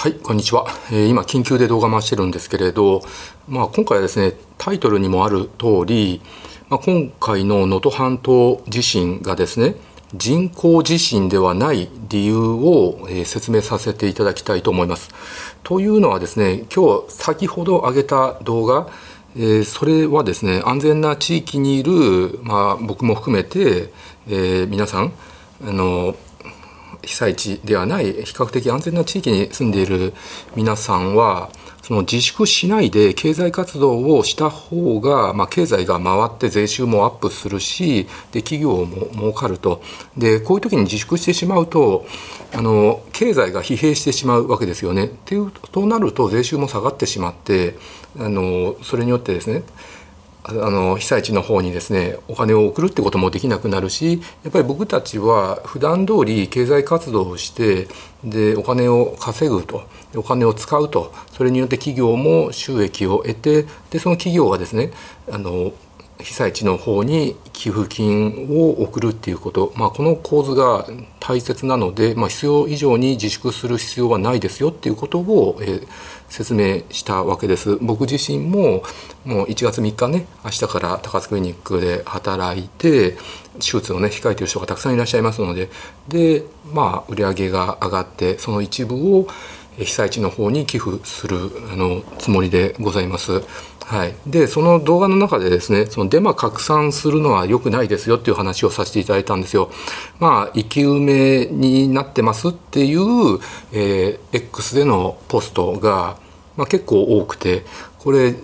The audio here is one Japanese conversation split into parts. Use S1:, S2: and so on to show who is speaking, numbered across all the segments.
S1: はい、こんにちは。えー、今、緊急で動画回してるんですけれど、まあ、今回はですね、タイトルにもある通り、まあ、今回の能登半島地震がですね、人工地震ではない理由を、えー、説明させていただきたいと思います。というのはですね、今日先ほど上げた動画、えー、それはですね、安全な地域にいる、まあ、僕も含めて、え、皆さん、あの被災地ではない比較的安全な地域に住んでいる皆さんはその自粛しないで経済活動をした方が、まあ、経済が回って税収もアップするしで企業も儲かるとでこういう時に自粛してしまうとあの経済が疲弊してしまうわけですよね。っていうとなると税収も下がってしまってあのそれによってですねあの被災地の方にですねお金を送るってこともできなくなるしやっぱり僕たちは普段通り経済活動をしてでお金を稼ぐとお金を使うとそれによって企業も収益を得てでその企業がですねあの被災地の方に寄付金を送るっていうこと、まあ、この構図が大切なので、まあ、必要以上に自粛する必要はないですよっていうことを、えー、説明したわけです。僕自身ももう1月3日ね明日から高津クリニックで働いて手術をね控えてる人がたくさんいらっしゃいますので。でまあ売り上げが上がってその一部を被災地の方に寄付するあのつもりでございます。はい、でその動画の中でですねそのデマ拡散するのは良くないですよっていう話をさせていただいたんですよ。まあ生き埋めになってますっていう、えー、X でのポストが、まあ、結構多くてこれ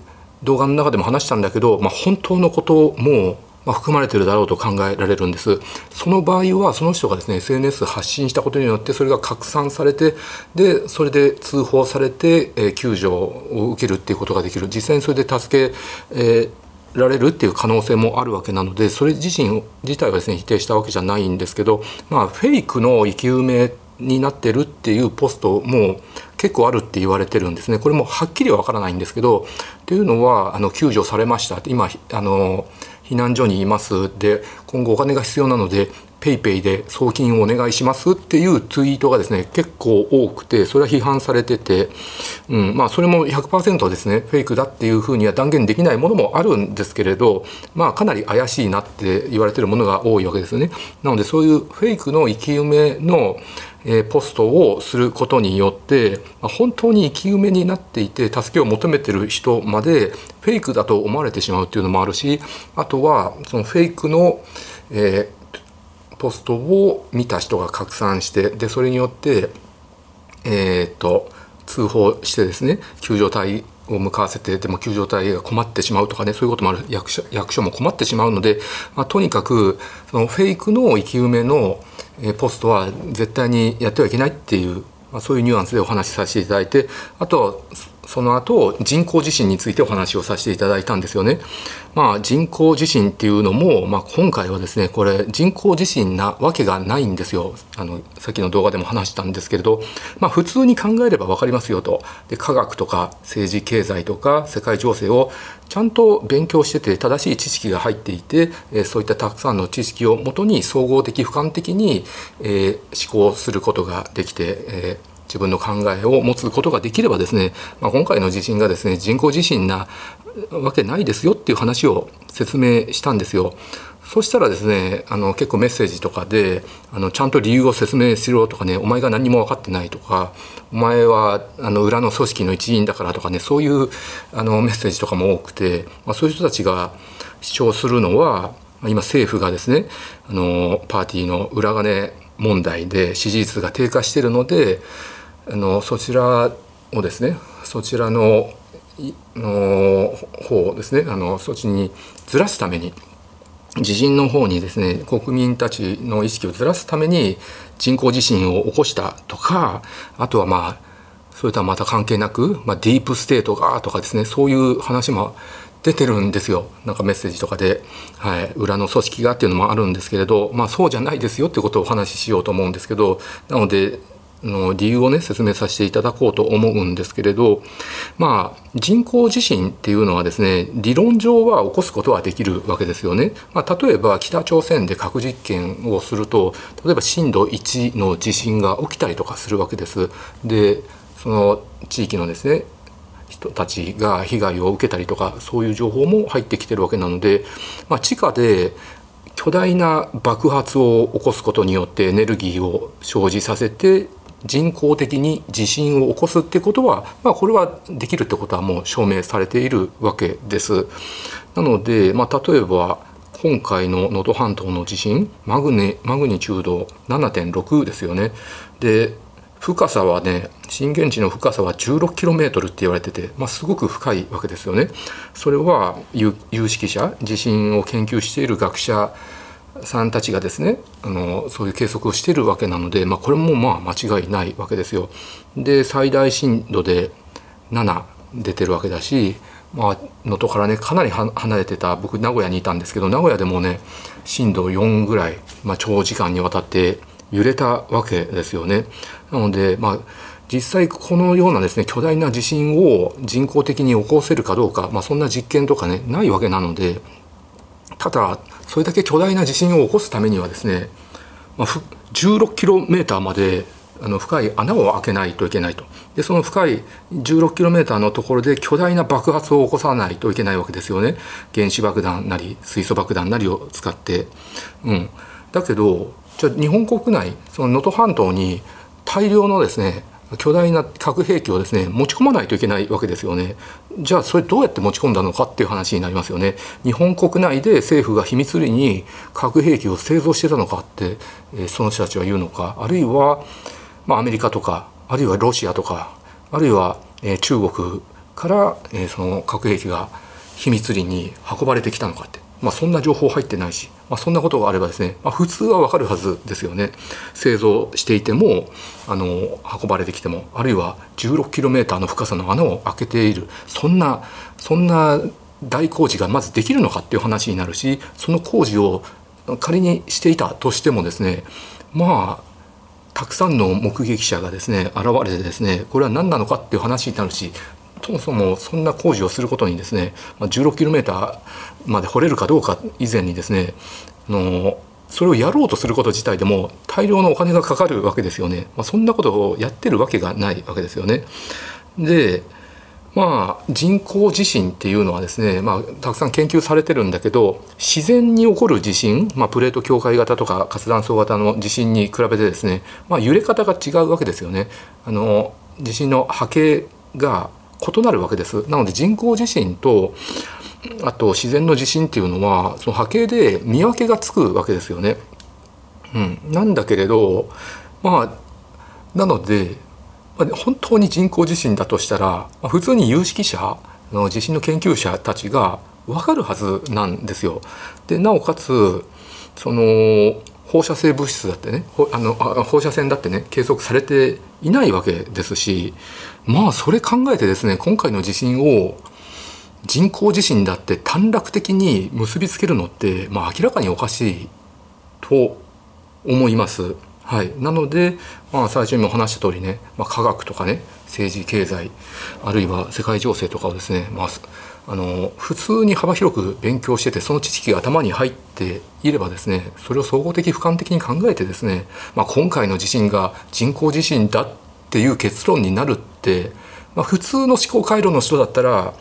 S1: 動画の中でも話したんだけど、まあ、本当のこともまあ、含まれているだろうと考えられるんです。その場合はその人がですね SNS 発信したことによってそれが拡散されてでそれで通報されて、えー、救助を受けるっていうことができる。実際にそれで助け、えーられるっていう可能性もあるわけなのでそれ自身自体はですね否定したわけじゃないんですけどまあフェイクの生き埋めになってるっていうポストも結構あるって言われてるんですね。これもはっきりはわからないんですけどっていうのはあの救助されました今あの避難所にいます。で今後お金が必要なので PayPay で送金をお願いしますっていうツイートがですね結構多くてそれは批判されてて、うんまあ、それも100%はですねフェイクだっていうふうには断言できないものもあるんですけれど、まあ、かなり怪しいなって言われてるものが多いわけですよね。なのでそういうフェイクの生き埋めのえポストをすることによってま本当に生き埋めになっていて助けを求めてる人までフェイクだと思われてしまうっていうのもあるしあとはそのフェイクの、えー、ポストを見た人が拡散してでそれによってえー、っと通報してですね救助隊を向かわせてでも救助隊が困ってしまうとかねそういうこともある役所役所も困ってしまうので、まあ、とにかくそのフェイクの生き埋めのポストは絶対にやってはいけないっていう、まあ、そういうニュアンスでお話しさせていただいてあとはその後人工地震についてお話をさせていただいたんですよね。まあ、人工地震っていうのも、まあ、今回はですねこれ人工地震なわけがないんですよあのさっきの動画でも話したんですけれど、まあ、普通に考えれば分かりますよとで科学とか政治経済とか世界情勢をちゃんと勉強してて正しい知識が入っていて、えそういったたくさんの知識をもとに総合的俯瞰的に、えー、思考することができて、えー自分の考えを持つことができればですね、まあ、今回の地震がですね人工地震なわけないですよっていう話を説明したんですよ。そしたらですねあの結構メッセージとかであのちゃんと理由を説明しろとかねお前が何も分かってないとかお前はあの裏の組織の一員だからとかねそういうあのメッセージとかも多くて、まあ、そういう人たちが主張するのは今政府がですねあのパーティーの裏金問題で支持率が低下しているのであのそちらをですねそちらのの方ですねあのそっちにずらすために地震の方にですね国民たちの意識をずらすために人工地震を起こしたとかあとはまあそれとはまた関係なく、まあ、ディープステートがとかですねそういう話も出てるんですよ。なんかメッセージとかで、はい、裏の組織がっていうのもあるんですけれど、まあ、そうじゃないですよってことをお話ししようと思うんですけどなのでの理由をね説明させていただこうと思うんですけれどまあ人工地震っていうのはですね理論上は起こすことはできるわけですよね。まあ、例えば北朝鮮で核実験をすると例えば震度1の地震が起きたりとかするわけです。でその地域のですね人たちが被害を受けたりとかそういう情報も入ってきてるわけなので、まあ、地下で巨大な爆発を起こすことによってエネルギーを生じさせて人工的に地震を起こすってことは、まあ、これはできるってことはもう証明されているわけです。なので、まあ、例えば今回の能登半島の地震マグネマグニチュード7.6ですよね。で深さはね震源地の深さは 16km って言われてて、まあ、すごく深いわけですよね。それは有識者地震を研究している学者さんたちがですねあのそういう計測をしてるわけなので、まあ、これもまあ間違いないわけですよ。で最大震度で7出てるわけだしまあ能登からねかなり離れてた僕名古屋にいたんですけど名古屋でもね震度4ぐらい、まあ、長時間にわたって揺れたわけですよね。なのでまあ実際このようなですね巨大な地震を人工的に起こせるかどうか、まあ、そんな実験とかねないわけなのでただそれだけ巨大な地震を起こすためにはですね、まあ、16km まであの深い穴を開けないといけないと。でその深い 16km のところで巨大な爆発を起こさないといけないわけですよね。原子爆弾なり水素爆弾なりを使って。うん、だけどじゃあ日本国内その能登半島に大量のですね巨大な核兵器をですね持ち込まないといけないわけですよね。じゃあそれどうやって持ち込んだのかっていう話になりますよね。日本国内で政府が秘密裏に核兵器を製造してたのかって、えその人たちは言うのか。あるいは、まあ、アメリカとかあるいはロシアとかあるいは、え中国から、えその核兵器が秘密裏に運ばれてきたのかって。まあ、そんな情報入ってないし、まあ、そんなことがあればですね、まあ、普通はわかるはずですよね。製造していてもあの運ばれてきてもあるいは 16km の深さの穴を開けている。そんなそんな大工事がまずできるのかっていう話になるしその工事を仮にしていたとしてもですねまあたくさんの目撃者がですね現れてですねこれは何なのかっていう話になるしそもそもそんな工事をすることにですね 16km まで掘れるかどうか以前にですねのそれをやろうとすること自体でも大量のお金がかかるわけですよね、まあ、そんなことをやってるわけがないわけですよね。でまあ人工地震っていうのはですね、まあ、たくさん研究されてるんだけど自然に起こる地震、まあ、プレート境界型とか活断層型の地震に比べてですね、まあ、揺れ方が違うわけですよね。あの地震の波形が異なるわけです。なので人工地震とあと自然の地震っていうのはその波形で見分けがつくわけですよね。うん、なんだけれどまあなので本当に人工地震だとしたら普通に有識者の地震の研究者たちが分かるはずなんですよ。でなおかつその放射性物質だってねあの放射線だってね計測されていないわけですしまあそれ考えてですね今回の地震を人工地震だって短絡的に結びつけるのって、まあ、明らかにおかしいと思います。はい、なので、まあ、最初にも話した通りね、まあ、科学とかね政治経済あるいは世界情勢とかをですね、まあ、あの普通に幅広く勉強しててその知識が頭に入っていればですねそれを総合的俯瞰的に考えてですね、まあ、今回の地震が人工地震だっていう結論になるって、まあ、普通の思考回路の人だったら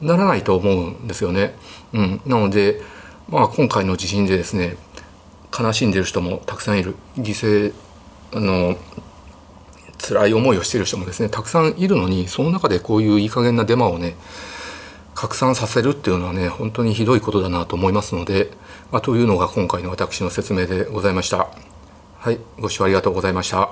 S1: ならないと思うんですよね。うん、なので、まあ、今回の地震でですね悲しんでる人もたくさんいる犠牲あの辛い思いをしている人もですねたくさんいるのにその中でこういういい加減なデマをね拡散させるっていうのはね本当にひどいことだなと思いますので、まあ、というのが今回の私の説明でございました。はい、ご視聴ありがとうございました。